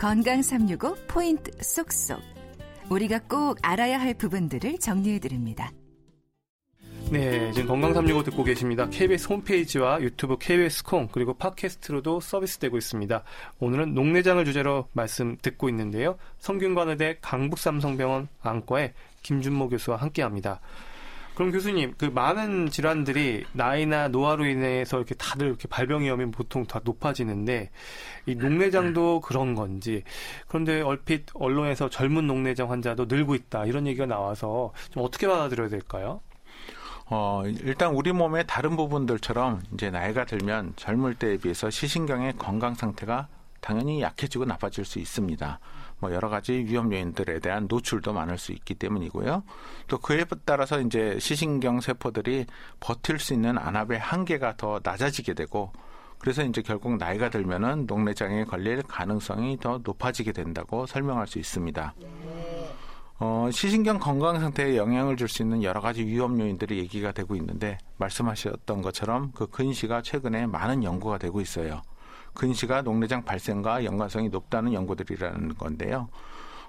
건강 365 포인트 쏙쏙. 우리가 꼭 알아야 할 부분들을 정리해 드립니다. 네, 지금 건강 365 듣고 계십니다. KBS 홈페이지와 유튜브 KBS 콩 그리고 팟캐스트로도 서비스되고 있습니다. 오늘은 녹내장을 주제로 말씀 듣고 있는데요. 성균관의대 강북삼성병원 안과의 김준모 교수와 함께합니다. 그럼 교수님, 그 많은 질환들이 나이나 노화로 인해서 이렇게 다들 이렇게 발병이 오면 보통 다 높아지는데 이 녹내장도 그런 건지 그런데 얼핏 언론에서 젊은 녹내장 환자도 늘고 있다 이런 얘기가 나와서 좀 어떻게 받아들여야 될까요? 어, 일단 우리 몸의 다른 부분들처럼 이제 나이가 들면 젊을 때에 비해서 시신경의 건강 상태가 당연히 약해지고 나빠질 수 있습니다. 뭐 여러 가지 위험 요인들에 대한 노출도 많을 수 있기 때문이고요. 또 그에 따라서 이제 시신경 세포들이 버틸 수 있는 안압의 한계가 더 낮아지게 되고 그래서 이제 결국 나이가 들면은 녹내장에 걸릴 가능성이 더 높아지게 된다고 설명할 수 있습니다. 어, 시신경 건강 상태에 영향을 줄 수 있는 여러 가지 위험 요인들이 얘기가 되고 있는데 말씀하셨던 것처럼 그 근시가 최근에 많은 연구가 되고 있어요. 근시가 녹내장 발생과 연관성이 높다는 연구들이라는 건데요.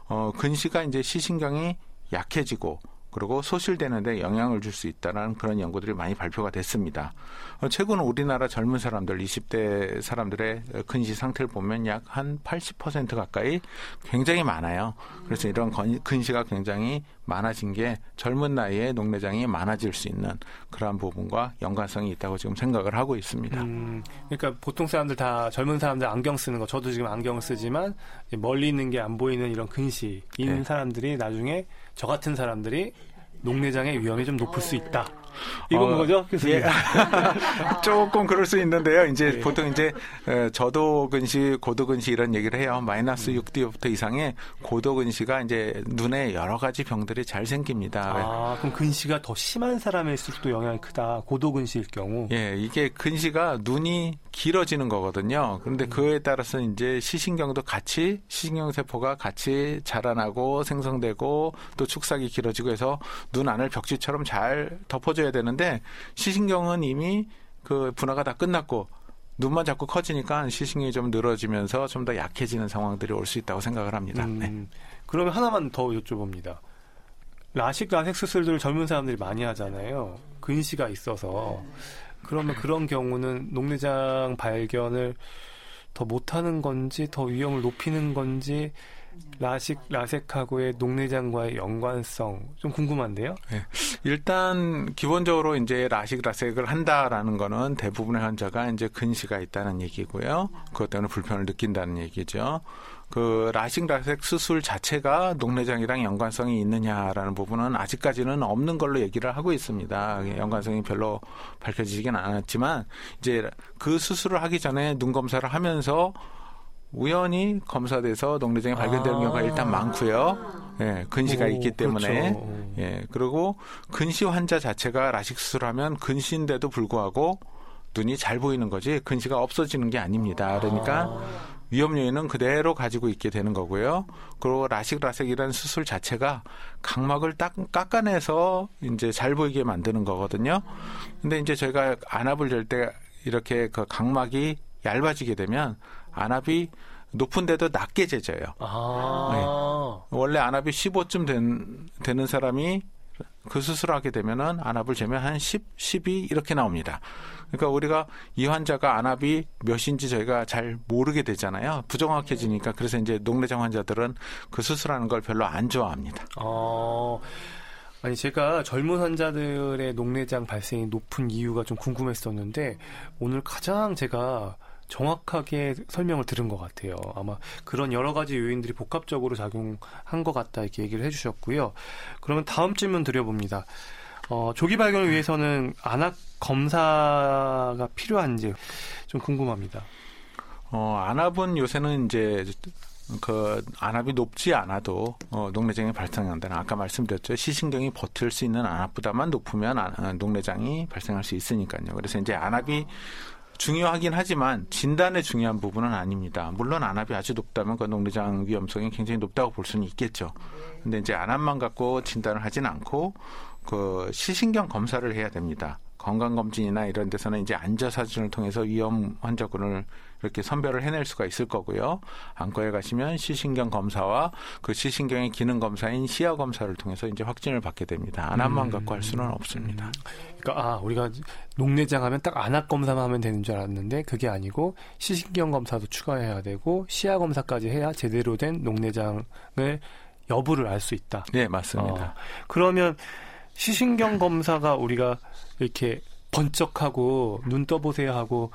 어, 근시가 이제 시신경이 약해지고 그리고 소실되는데 영향을 줄 수 있다는 그런 연구들이 많이 발표가 됐습니다. 어, 최근 우리나라 젊은 사람들, 20대 사람들의 근시 상태를 보면 약 한 80% 가까이 굉장히 많아요. 그래서 이런 근시가 굉장히 많아진 게 젊은 나이에 녹내장이 많아질 수 있는 그러한 부분과 연관성이 있다고 지금 생각을 하고 있습니다. 음, 그러니까 보통 사람들 다 젊은 사람들 안경 쓰는 거 저도 지금 안경을 쓰지만 멀리 있는 게 안 보이는 이런 근시 있는 네. 사람들이 나중에 저 같은 사람들이 녹내장의 위험이 좀 높을 수 있다. 이건 어, 뭐죠? 예. 조금 그럴 수 있는데요. 이제 네. 보통 이제 저도 근시, 고도 근시 이런 얘기를 해요. 마이너스 음. 6도부터 이상의 고도 근시가 이제 눈에 여러 가지 병들이 잘 생깁니다. 아, 그럼 근시가 더 심한 사람일수록도 영향이 크다. 고도 근시일 경우. 예, 이게 근시가 눈이 길어지는 거거든요. 그런데 음. 그에 따라서 이제 시신경도 같이 시신경 세포가 같이 자라나고 생성되고 또 축삭이 길어지고 해서 눈 안을 벽지처럼 잘 덮어 줘야 되는데 시신경은 이미 그 분화가 다 끝났고 눈만 자꾸 커지니까 시신경이 좀 늘어지면서 좀 더 약해지는 상황들이 올 수 있다고 생각을 합니다. 음, 네. 그러면 하나만 더 여쭤봅니다. 라식 라섹 수술들을 젊은 사람들이 많이 하잖아요. 근시가 있어서 그러면 그런 경우는 녹내장 발견을 더 못하는 건지 더 위험을 높이는 건지 라식 라섹하고의 녹내장과의 연관성 좀 궁금한데요. 네. 일단 기본적으로 이제 라식 라섹을 한다라는 거는 대부분의 환자가 이제 근시가 있다는 얘기고요. 그것 때문에 불편을 느낀다는 얘기죠. 그 라식 라섹 수술 자체가 녹내장이랑 연관성이 있느냐라는 부분은 아직까지는 없는 걸로 얘기를 하고 있습니다. 연관성이 별로 밝혀지지는 않았지만 이제 그 수술을 하기 전에 눈 검사를 하면서 우연히 검사돼서 녹내장이 발견되는 아. 경우가 일단 많고요. 예, 근시가 오, 있기 때문에 그렇죠. 예, 그리고 근시 환자 자체가 라식 수술하면 근시인데도 불구하고 눈이 잘 보이는 거지 근시가 없어지는 게 아닙니다. 그러니까 아. 위험 요인은 그대로 가지고 있게 되는 거고요. 그리고 라식 라섹이라는 수술 자체가 각막을 딱 깎아내서 이제 잘 보이게 만드는 거거든요. 근데 이제 저희가 안압을 잴때 이렇게 그 각막이 얇아지게 되면 안압이 높은데도 낮게 재져요. 아. 네. 원래 안압이 15쯤 된, 되는 사람이 그 수술을 하게 되면은 안압을 재면 한 10, 12 이렇게 나옵니다. 그러니까 우리가 이 환자가 안압이 몇인지 저희가 잘 모르게 되잖아요. 부정확해지니까 그래서 이제 녹내장 환자들은 그 수술하는 걸 별로 안 좋아합니다. 어. 아니 제가 젊은 환자들의 녹내장 발생이 높은 이유가 좀 궁금했었는데 오늘 가장 제가 정확하게 설명을 들은 것 같아요. 아마 그런 여러 가지 요인들이 복합적으로 작용한 것 같다 이렇게 얘기를 해주셨고요. 그러면 다음 질문 드려봅니다. 어, 조기 발견을 위해서는 안압 검사가 필요한지 좀 궁금합니다. 어, 안압은 요새는 이제 그 안압이 높지 않아도 어, 녹내장이 발생한다는 아까 말씀드렸죠 시신경이 버틸 수 있는 안압보다만 높으면 아, 녹내장이 발생할 수 있으니까요. 그래서 이제 안압이 중요하긴 하지만 진단의 중요한 부분은 아닙니다. 물론 안압이 아주 높다면 그 녹내장 위험성이 굉장히 높다고 볼 수는 있겠죠. 근데 이제 안압만 갖고 진단을 하진 않고 그 시신경 검사를 해야 됩니다. 건강검진이나 이런 데서는 이제 안저 사진을 통해서 위험 환자군을 이렇게 선별을 해낼 수가 있을 거고요. 안과에 가시면 시신경 검사와 그 시신경의 기능 검사인 시야 검사를 통해서 이제 확진을 받게 됩니다. 안압만 음. 갖고 할 수는 없습니다. 그러니까 아 우리가 녹내장 하면 딱 안압 검사만 하면 되는 줄 알았는데 그게 아니고 시신경 검사도 추가해야 되고 시야 검사까지 해야 제대로 된 녹내장을 여부를 알 수 있다. 네, 맞습니다. 어, 그러면 시신경 검사가 우리가 이렇게 번쩍하고 눈 떠보세요 하고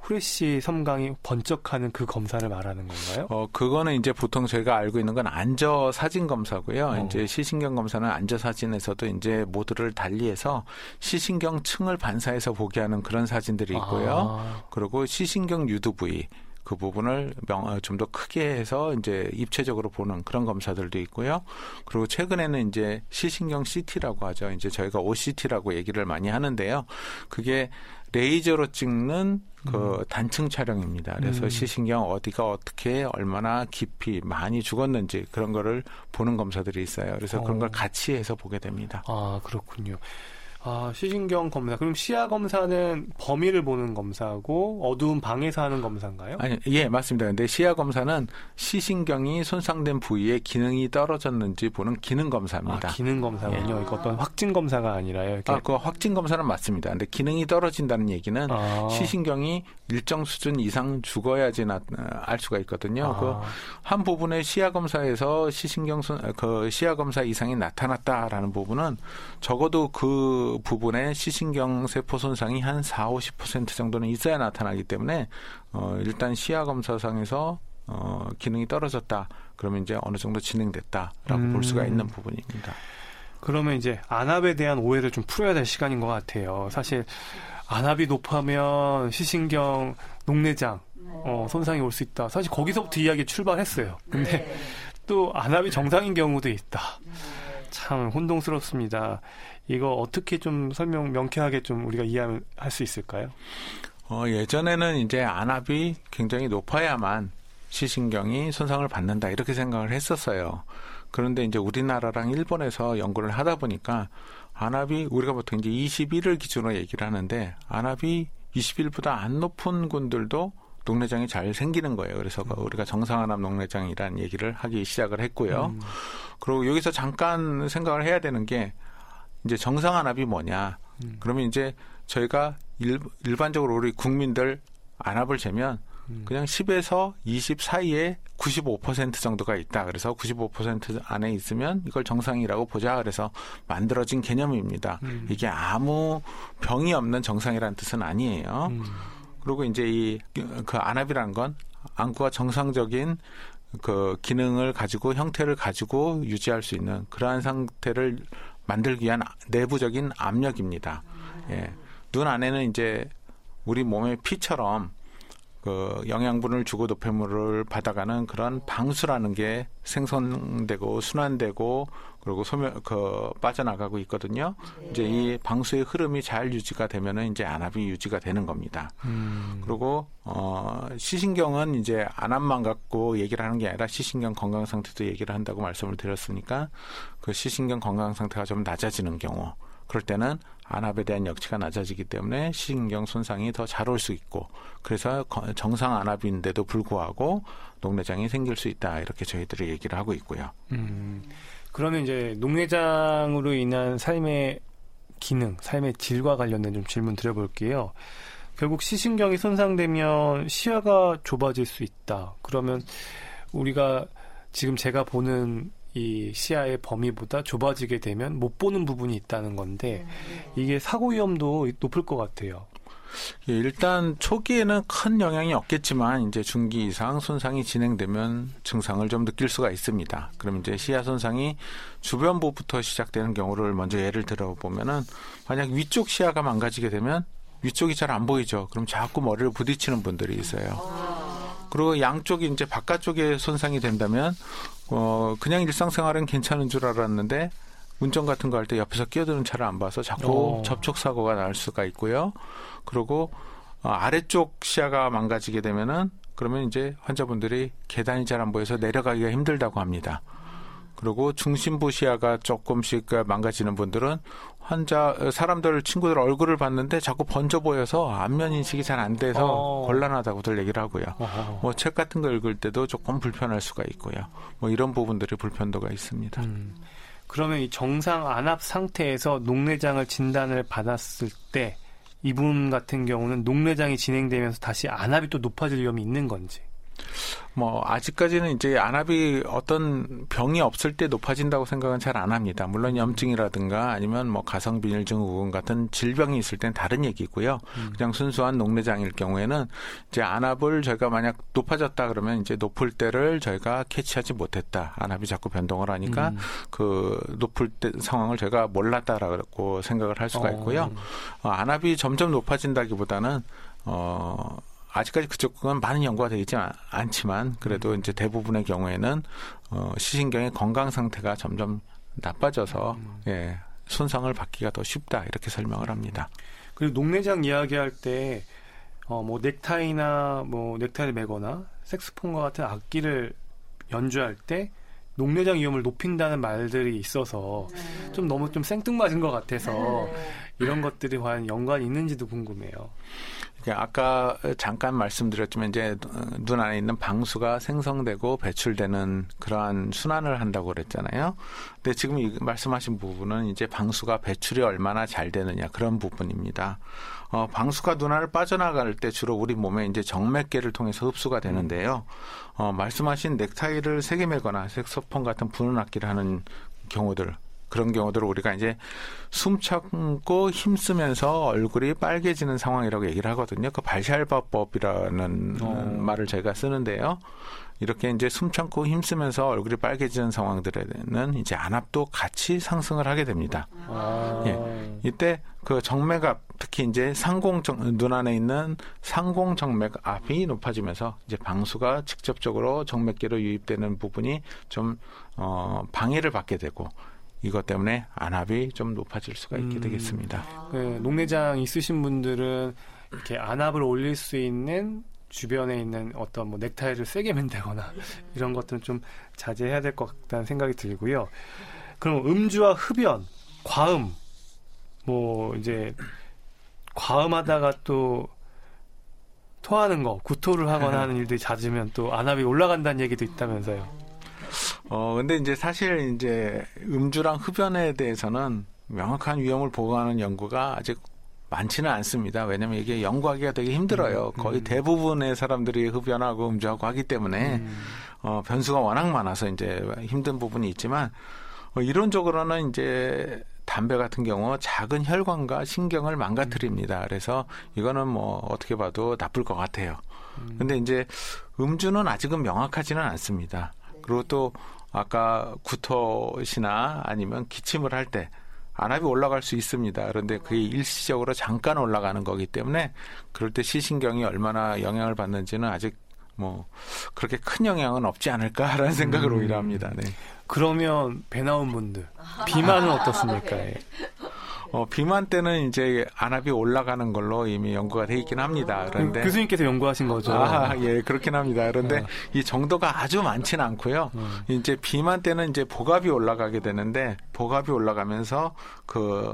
후레쉬 섬광이 번쩍하는 그 검사를 말하는 건가요? 어, 그거는 이제 보통 저희가 알고 있는 건 안저 사진 검사고요. 어. 이제 시신경 검사는 안저 사진에서도 이제 모두를 달리해서 시신경 층을 반사해서 보게 하는 그런 사진들이 있고요. 아. 그리고 시신경 유두 부위 그 부분을 어, 좀더 크게 해서 이제 입체적으로 보는 그런 검사들도 있고요. 그리고 최근에는 이제 시신경 CT라고 하죠. 이제 저희가 OCT라고 얘기를 많이 하는데요. 그게 레이저로 찍는 그 음. 단층 촬영입니다. 그래서 음. 시신경 어디가 어떻게 얼마나 깊이 많이 죽었는지 그런 거를 보는 검사들이 있어요. 그래서 어. 그런 걸 같이 해서 보게 됩니다. 아, 그렇군요. 아, 시신경 검사. 그럼 시야 검사는 범위를 보는 검사고 어두운 방에서 하는 검사인가요? 아니, 예, 맞습니다. 근데 시야 검사는 시신경이 손상된 부위에 기능이 떨어졌는지 보는 기능 검사입니다. 아, 기능 검사군요. 예. 이거 어떤 확진 검사가 아니라요. 이렇게. 아, 그 확진 검사는 맞습니다. 근데 기능이 떨어진다는 얘기는 아. 시신경이 일정 수준 이상 죽어야지 나, 알 수가 있거든요. 아. 그한 부분의 시야 검사에서 시신경 손, 그 시야 검사 이상이 나타났다라는 부분은 적어도 그 부분에 시신경 세포 손상이 한 4, 50% 정도는 있어야 나타나기 때문에 어, 일단 시야 검사상에서 어, 기능이 떨어졌다. 그러면 이제 어느 정도 진행됐다라고 음. 볼 수가 있는 부분입니다. 그러면 이제 안압에 대한 오해를 좀 풀어야 될 시간인 것 같아요. 사실 안압이 높으면 시신경, 녹내장 어, 손상이 올 수 있다. 사실 거기서부터 이야기 출발했어요. 근데 네. 또 안압이 정상인 경우도 있다. 참 혼동스럽습니다. 이거 어떻게 좀 설명 명쾌하게 좀 우리가 이해할 수 있을까요? 어, 예전에는 이제 안압이 굉장히 높아야만 시신경이 손상을 받는다 이렇게 생각을 했었어요. 그런데 이제 우리나라랑 일본에서 연구를 하다 보니까 안압이 우리가 보통 이제 21을 기준으로 얘기를 하는데 안압이 21보다 안 높은 군들도 녹내장이 잘 생기는 거예요. 그래서 음. 우리가 정상안압 녹내장이라는 얘기를 하기 시작을 했고요. 음. 그리고 여기서 잠깐 생각을 해야 되는 게 이제 정상 안압이 뭐냐. 음. 그러면 이제 저희가 일, 일반적으로 우리 국민들 안압을 재면 음. 그냥 10에서 20 사이에 95% 정도가 있다. 그래서 95% 안에 있으면 이걸 정상이라고 보자. 그래서 만들어진 개념입니다. 음. 이게 아무 병이 없는 정상이라는 뜻은 아니에요. 음. 그리고 이제 이 그 안압이라는 건 안구가 정상적인 그 기능을 가지고 형태를 가지고 유지할 수 있는 그러한 상태를 만들기 위한 내부적인 압력입니다. 예. 눈 안에는 이제 우리 몸의 피처럼 그 영양분을 주고 노폐물을 받아가는 그런 방수라는 게 생성되고 순환되고 그리고 소멸 그 빠져나가고 있거든요. 네. 이제 이 방수의 흐름이 잘 유지가 되면은 이제 안압이 유지가 되는 겁니다. 음. 그리고 어 시신경은 이제 안압만 갖고 얘기를 하는 게 아니라 시신경 건강 상태도 얘기를 한다고 말씀을 드렸으니까 그 시신경 건강 상태가 좀 낮아지는 경우 그럴 때는 안압에 대한 역치가 낮아지기 때문에 시신경 손상이 더 잘 올 수 있고 그래서 정상 안압인데도 불구하고 녹내장이 생길 수 있다 이렇게 저희들이 얘기를 하고 있고요. 음. 그러면 이제 녹내장으로 인한 삶의 기능, 삶의 질과 관련된 좀 질문 드려볼게요. 결국 시신경이 손상되면 시야가 좁아질 수 있다. 그러면 우리가 지금 제가 보는 이 시야의 범위보다 좁아지게 되면 못 보는 부분이 있다는 건데 이게 사고 위험도 높을 것 같아요. 예, 일단 초기에는 큰 영향이 없겠지만 이제 중기 이상 손상이 진행되면 증상을 좀 느낄 수가 있습니다. 그럼 이제 시야 손상이 주변부부터 시작되는 경우를 먼저 예를 들어 보면은 만약 위쪽 시야가 망가지게 되면 위쪽이 잘 안 보이죠. 그럼 자꾸 머리를 부딪히는 분들이 있어요. 그리고 양쪽이 이제 바깥쪽에 손상이 된다면 어 그냥 일상생활은 괜찮은 줄 알았는데 운전 같은 거 할 때 옆에서 끼어드는 차를 안 봐서 자꾸 오. 어. 접촉 사고가 날 수가 있고요. 그리고 어, 아래쪽 시야가 망가지게 되면은 그러면 이제 환자분들이 계단이 잘 안 보여서 내려가기가 힘들다고 합니다. 그리고 중심부 시야가 조금씩 망가지는 분들은 환자 사람들 친구들 얼굴을 봤는데 자꾸 번져 보여서 안면 인식이 잘 안 돼서 어. 곤란하다고들 얘기를 하고요. 뭐 책 같은 거 읽을 때도 조금 불편할 수가 있고요. 뭐 이런 부분들이 불편도가 있습니다. 음. 그러면 이 정상 안압 상태에서 녹내장을 진단을 받았을 때 이분 같은 경우는 녹내장이 진행되면서 다시 안압이 또 높아질 위험이 있는 건지. 뭐 아직까지는 이제 안압이 어떤 병이 없을 때 높아진다고 생각은 잘 안 합니다. 물론 염증이라든가 아니면 뭐 가성 비닐증 후군 같은 질병이 있을 땐 다른 얘기고요. 음. 그냥 순수한 녹내장일 경우에는 이제 안압을 저희가 만약 높아졌다 그러면 이제 높을 때를 저희가 캐치하지 못했다. 안압이 자꾸 변동을 하니까 음. 그 높을 때 상황을 저희가 몰랐다라고 생각을 할 수가 있고요. 어. 어, 안압이 점점 높아진다기보다는 어 아직까지 그쪽은 많은 연구가 되어 있지 않- 않지만 그래도 이제 대부분의 경우에는 어 시신경의 건강 상태가 점점 나빠져서 예 손상을 받기가 더 쉽다 이렇게 설명을 합니다. 그리고 녹내장 이야기할 때, 어, 뭐, 넥타이나, 뭐, 넥타이를 매거나, 색스폰과 같은 악기를 연주할 때, 녹내장 위험을 높인다는 말들이 있어서, 좀 너무 좀 생뚱맞은 것 같아서, 이런 것들이 과연 연관이 있는지도 궁금해요. 그러니까 아까 잠깐 말씀드렸지만 이제 눈 안에 있는 방수가 생성되고 배출되는 그러한 순환을 한다고 그랬잖아요. 근데 지금 이 말씀하신 부분은 이제 방수가 배출이 얼마나 잘 되느냐 그런 부분입니다. 어, 방수가 눈 안을 빠져나갈 때 주로 우리 몸에 이제 정맥계를 통해서 흡수가 되는데요. 어, 말씀하신 넥타이를 세게 매거나 색소폰 같은 부는 악기를 하는 경우들 그런 경우들을 우리가 이제 숨 참고 힘쓰면서 얼굴이 빨개지는 상황이라고 얘기를 하거든요. 그 발샬바법이라는 어. 말을 저희가 쓰는데요. 이렇게 이제 숨 참고 힘쓰면서 얼굴이 빨개지는 상황들에는 이제 안압도 같이 상승을 하게 됩니다. 아. 예. 이때 그 정맥압 특히 이제 상공 정, 눈 안에 있는 상공 정맥 압이 높아지면서 이제 방수가 직접적으로 정맥계로 유입되는 부분이 좀 어, 방해를 받게 되고 이것 때문에 안압이 좀 높아질 수가 있게 음. 되겠습니다. 그 녹내장 있으신 분들은 이렇게 안압을 올릴 수 있는 주변에 있는 어떤 뭐 넥타이를 세게 맨다거나 이런 것들은 좀 자제해야 될 것 같다는 생각이 들고요. 그럼 음주와 흡연, 과음, 뭐 이제 과음하다가 또 토하는 거, 구토를 하거나 하는 일들이 잦으면 또 안압이 올라간다는 얘기도 있다면서요. 어, 근데 이제 사실 이제 음주랑 흡연에 대해서는 명확한 위험을 보고하는 연구가 아직 많지는 않습니다. 왜냐하면 이게 연구하기가 되게 힘들어요. 음, 거의 음. 대부분의 사람들이 흡연하고 음주하고 하기 때문에 음. 어, 변수가 워낙 많아서 이제 힘든 부분이 있지만 어, 이론적으로는 이제 담배 같은 경우 작은 혈관과 신경을 망가뜨립니다. 그래서 이거는 뭐 어떻게 봐도 나쁠 것 같아요. 근데 이제 음주는 아직은 명확하지는 않습니다. 그리고 또 아까 구토시나 아니면 기침을 할 때 안압이 올라갈 수 있습니다. 그런데 그게 일시적으로 잠깐 올라가는 거기 때문에 그럴 때 시신경이 얼마나 영향을 받는지는 아직 뭐 그렇게 큰 영향은 없지 않을까라는 생각을 음. 오히려 합니다. 네. 그러면 배 나온 분들 비만은 어떻습니까? 예. 어, 비만 때는 이제 안압이 올라가는 걸로 이미 연구가 돼 있긴 합니다. 그런데 교수님께서 연구하신 거죠. 아, 예, 그렇긴 합니다. 그런데 어. 이 정도가 아주 많지는 않고요. 음. 이제 비만 때는 이제 복압이 올라가게 되는데 복압이 올라가면서 그,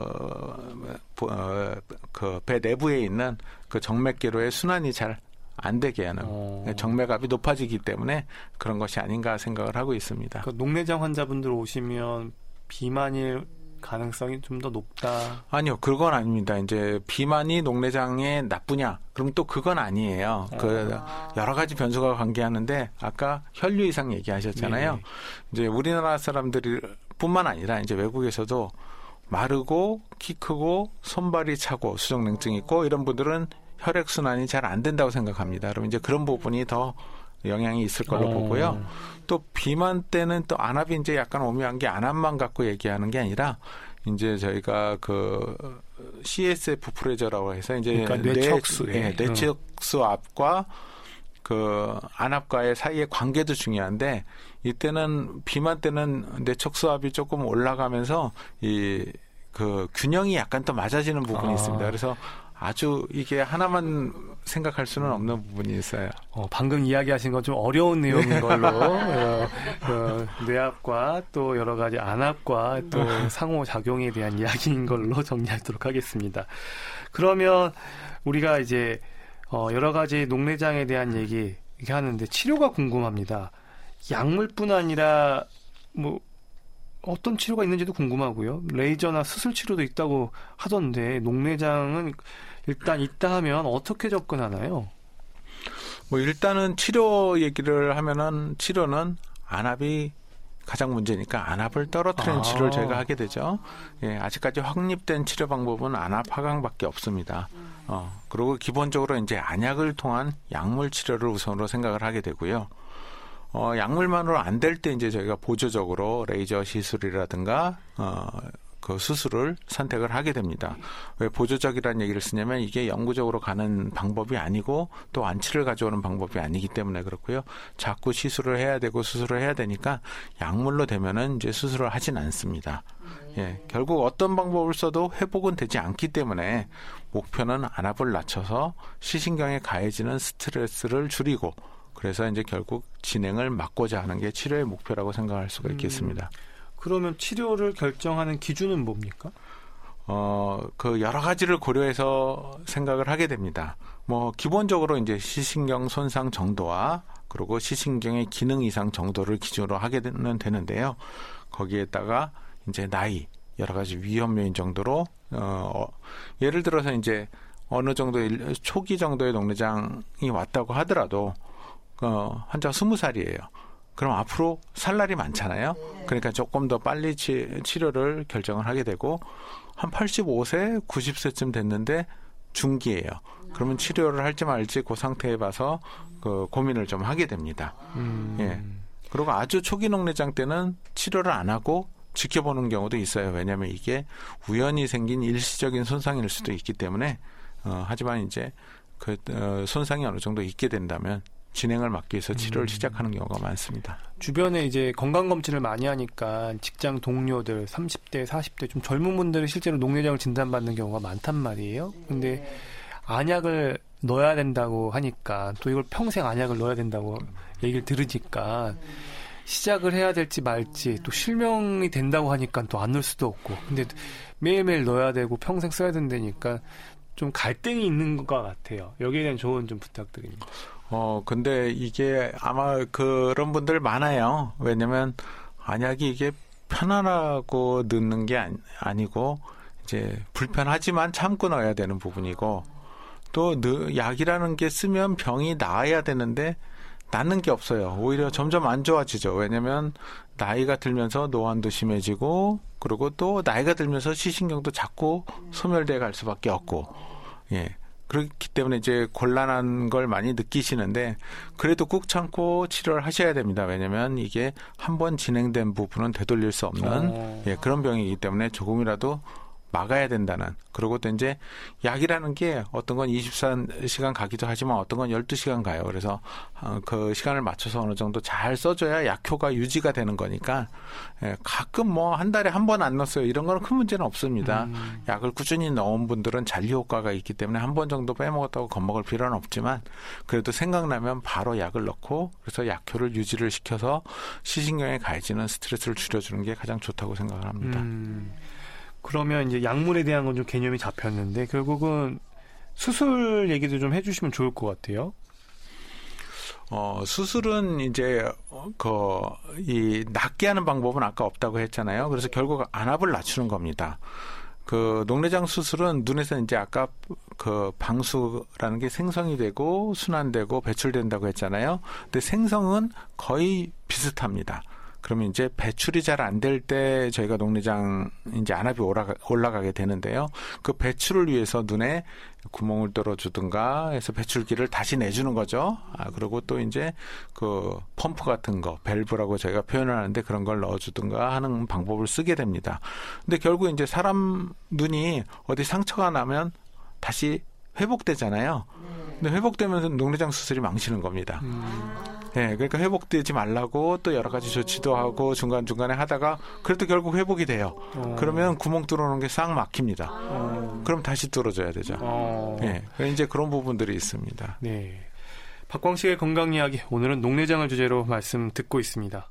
보- 어, 그 배 내부에 있는 그 정맥기로의 순환이 잘 안 되게 하는 어. 정맥압이 높아지기 때문에 그런 것이 아닌가 생각을 하고 있습니다. 그 녹내장 환자분들 오시면 비만일 가능성이 좀 더 높다. 아니요, 그건 아닙니다. 이제 비만이 녹내장에 나쁘냐? 그럼 또 그건 아니에요. 그 여러 가지 변수가 관계하는데 아까 혈류 이상 얘기하셨잖아요. 네. 이제 우리나라 사람들이 뿐만 아니라 이제 외국에서도 마르고 키 크고 손발이 차고 수족냉증 있고 이런 분들은 혈액 순환이 잘 안 된다고 생각합니다. 그럼 이제 그런 부분이 더 영향이 있을 걸로 어. 보고요. 또 비만 때는 또 안압이 이제 약간 오묘한 게 안압만 갖고 얘기하는 게 아니라 이제 저희가 그 CSF 프레저라고 해서 이제 그러니까 뇌척수. 뇌, 예, 뇌척수 압과 그 안압과의 사이의 관계도 중요한데 이때는 비만 때는 뇌척수 압이 조금 올라가면서 이 그 균형이 약간 또 맞아지는 부분이 아. 있습니다. 그래서 아주 이게 하나만 생각할 수는 없는 부분이 있어요. 어, 방금 이야기하신 건 좀 어려운 내용인 걸로 어, 어, 뇌압과 또 여러 가지 안압과 또 상호 작용에 대한 이야기인 걸로 정리하도록 하겠습니다. 그러면 우리가 이제 어, 여러 가지 녹내장에 대한 얘기 이렇게 하는데 치료가 궁금합니다. 약물뿐 아니라 뭐 어떤 치료가 있는지도 궁금하고요. 레이저나 수술 치료도 있다고 하던데 녹내장은 일단 있다 하면 어떻게 접근하나요? 뭐 일단은 치료 얘기를 하면은 치료는 안압이 가장 문제니까 안압을 떨어뜨리는 아. 치료를 저희가 하게 되죠. 예, 아직까지 확립된 치료 방법은 안압 하강밖에 없습니다. 어, 그리고 기본적으로 이제 안약을 통한 약물 치료를 우선으로 생각을 하게 되고요. 어, 약물만으로 안 될 때 이제 저희가 보조적으로 레이저 시술이라든가 어, 그 수술을 선택을 하게 됩니다. 왜 보조적이라는 얘기를 쓰냐면 이게 영구적으로 가는 방법이 아니고 또 안치를 가져오는 방법이 아니기 때문에 그렇고요. 자꾸 시술을 해야 되고 수술을 해야 되니까 약물로 되면은 이제 수술을 하진 않습니다. 예, 결국 어떤 방법을 써도 회복은 되지 않기 때문에 목표는 안압을 낮춰서 시신경에 가해지는 스트레스를 줄이고 그래서 이제 결국 진행을 막고자 하는 게 치료의 목표라고 생각할 수가 있겠습니다. 그러면 치료를 결정하는 기준은 뭡니까? 어, 그 여러 가지를 고려해서 생각을 하게 됩니다. 뭐 기본적으로 이제 시신경 손상 정도와 그리고 시신경의 기능 이상 정도를 기준으로 하게 되는 되는데요. 거기에다가 이제 나이 여러 가지 위험 요인 정도로 어 예를 들어서 이제 어느 정도 일- 초기 정도의 녹내장이 왔다고 하더라도 어 환자가 스무 살이에요. 그럼 앞으로 살 날이 많잖아요. 그러니까 조금 더 빨리 치, 치료를 결정을 하게 되고 한 85세, 90세쯤 됐는데 중기예요. 그러면 치료를 할지 말지 그 상태에 봐서 그 고민을 좀 하게 됩니다. 음, 예. 그리고 아주 초기 녹내장 때는 치료를 안 하고 지켜보는 경우도 있어요. 왜냐하면 이게 우연히 생긴 일시적인 손상일 수도 있기 때문에 어, 하지만 이제 그 어, 손상이 어느 정도 있게 된다면 진행을 막기 위해서 치료를 음. 시작하는 경우가 많습니다. 주변에 이제 건강 검진을 많이 하니까 직장 동료들 30대, 40대 좀 젊은 분들이 실제로 녹내장을 진단받는 경우가 많단 말이에요. 근데 안약을 넣어야 된다고 하니까 또 이걸 평생 안약을 넣어야 된다고 얘기를 들으니까 시작을 해야 될지 말지 또 실명이 된다고 하니까 또 안 넣을 수도 없고 근데 매일매일 넣어야 되고 평생 써야 된다니까 좀 갈등이 있는 것 같아요. 여기에 대한 조언 좀 부탁드립니다. 어, 근데 이게 아마 그런 분들 많아요. 왜냐면 안약이 이게 편안하고 넣는 게 아니- 아니고 이제 불편하지만 참고 넣어야 되는 부분이고 또 느- 약이라는 게 쓰면 병이 나아야 되는데 낫는 게 없어요. 오히려 점점 안 좋아지죠. 왜냐면 나이가 들면서 노안도 심해지고 그리고 또 나이가 들면서 시신경도 자꾸 소멸돼 갈 수밖에 없고 예. 그렇기 때문에 이제 곤란한 걸 많이 느끼시는데 그래도 꾹 참고 치료를 하셔야 됩니다. 왜냐하면 이게 한 번 진행된 부분은 되돌릴 수 없는 어. 예, 그런 병이기 때문에 조금이라도 막아야 된다는 그리고 또 이제 약이라는 게 어떤 건 24시간 가기도 하지만 어떤 건 12시간 가요. 그래서 어, 그 시간을 맞춰서 어느 정도 잘 써줘야 약효가 유지가 되는 거니까 예, 가끔 뭐 한 달에 한 번 안 넣었어요. 이런 거는 큰 문제는 없습니다. 음. 약을 꾸준히 넣은 분들은 잔리 효과가 있기 때문에 한 번 정도 빼먹었다고 겁먹을 필요는 없지만 그래도 생각나면 바로 약을 넣고 그래서 약효를 유지를 시켜서 시신경에 가해지는 스트레스를 줄여주는 게 가장 좋다고 생각을 합니다. 음, 그러면 이제 약물에 대한 건 좀 개념이 잡혔는데 결국은 수술 얘기도 좀 해주시면 좋을 것 같아요. 어, 수술은 이제 그 이 낫게 하는 방법은 아까 없다고 했잖아요. 그래서 결국 안압을 낮추는 겁니다. 그 녹내장 수술은 눈에서 이제 아까 그 방수라는 게 생성이 되고 순환되고 배출된다고 했잖아요. 근데 생성은 거의 비슷합니다. 그러면 이제 배출이 잘 안 될 때 저희가 녹내장 이제 안압이 올라가, 올라가게 되는데요. 그 배출을 위해서 눈에 구멍을 뚫어주든가 해서 배출기를 다시 내주는 거죠. 아, 그리고 또 이제 그 펌프 같은 거, 밸브라고 저희가 표현을 하는데 그런 걸 넣어주든가 하는 방법을 쓰게 됩니다. 근데 결국 이제 사람 눈이 어디 상처가 나면 다시 회복되잖아요. 근데 회복되면서 녹내장 수술이 망치는 겁니다. 네, 그러니까 회복되지 말라고 또 여러 가지 조치도 하고 중간 중간에 하다가 그래도 결국 회복이 돼요. 어. 그러면 구멍 뚫어놓은 게 싹 막힙니다. 어. 그럼 다시 뚫어줘야 되죠. 어. 네, 이제 그런 부분들이 있습니다. 네, 박광식의 건강 이야기 오늘은 농내장을 주제로 말씀 듣고 있습니다.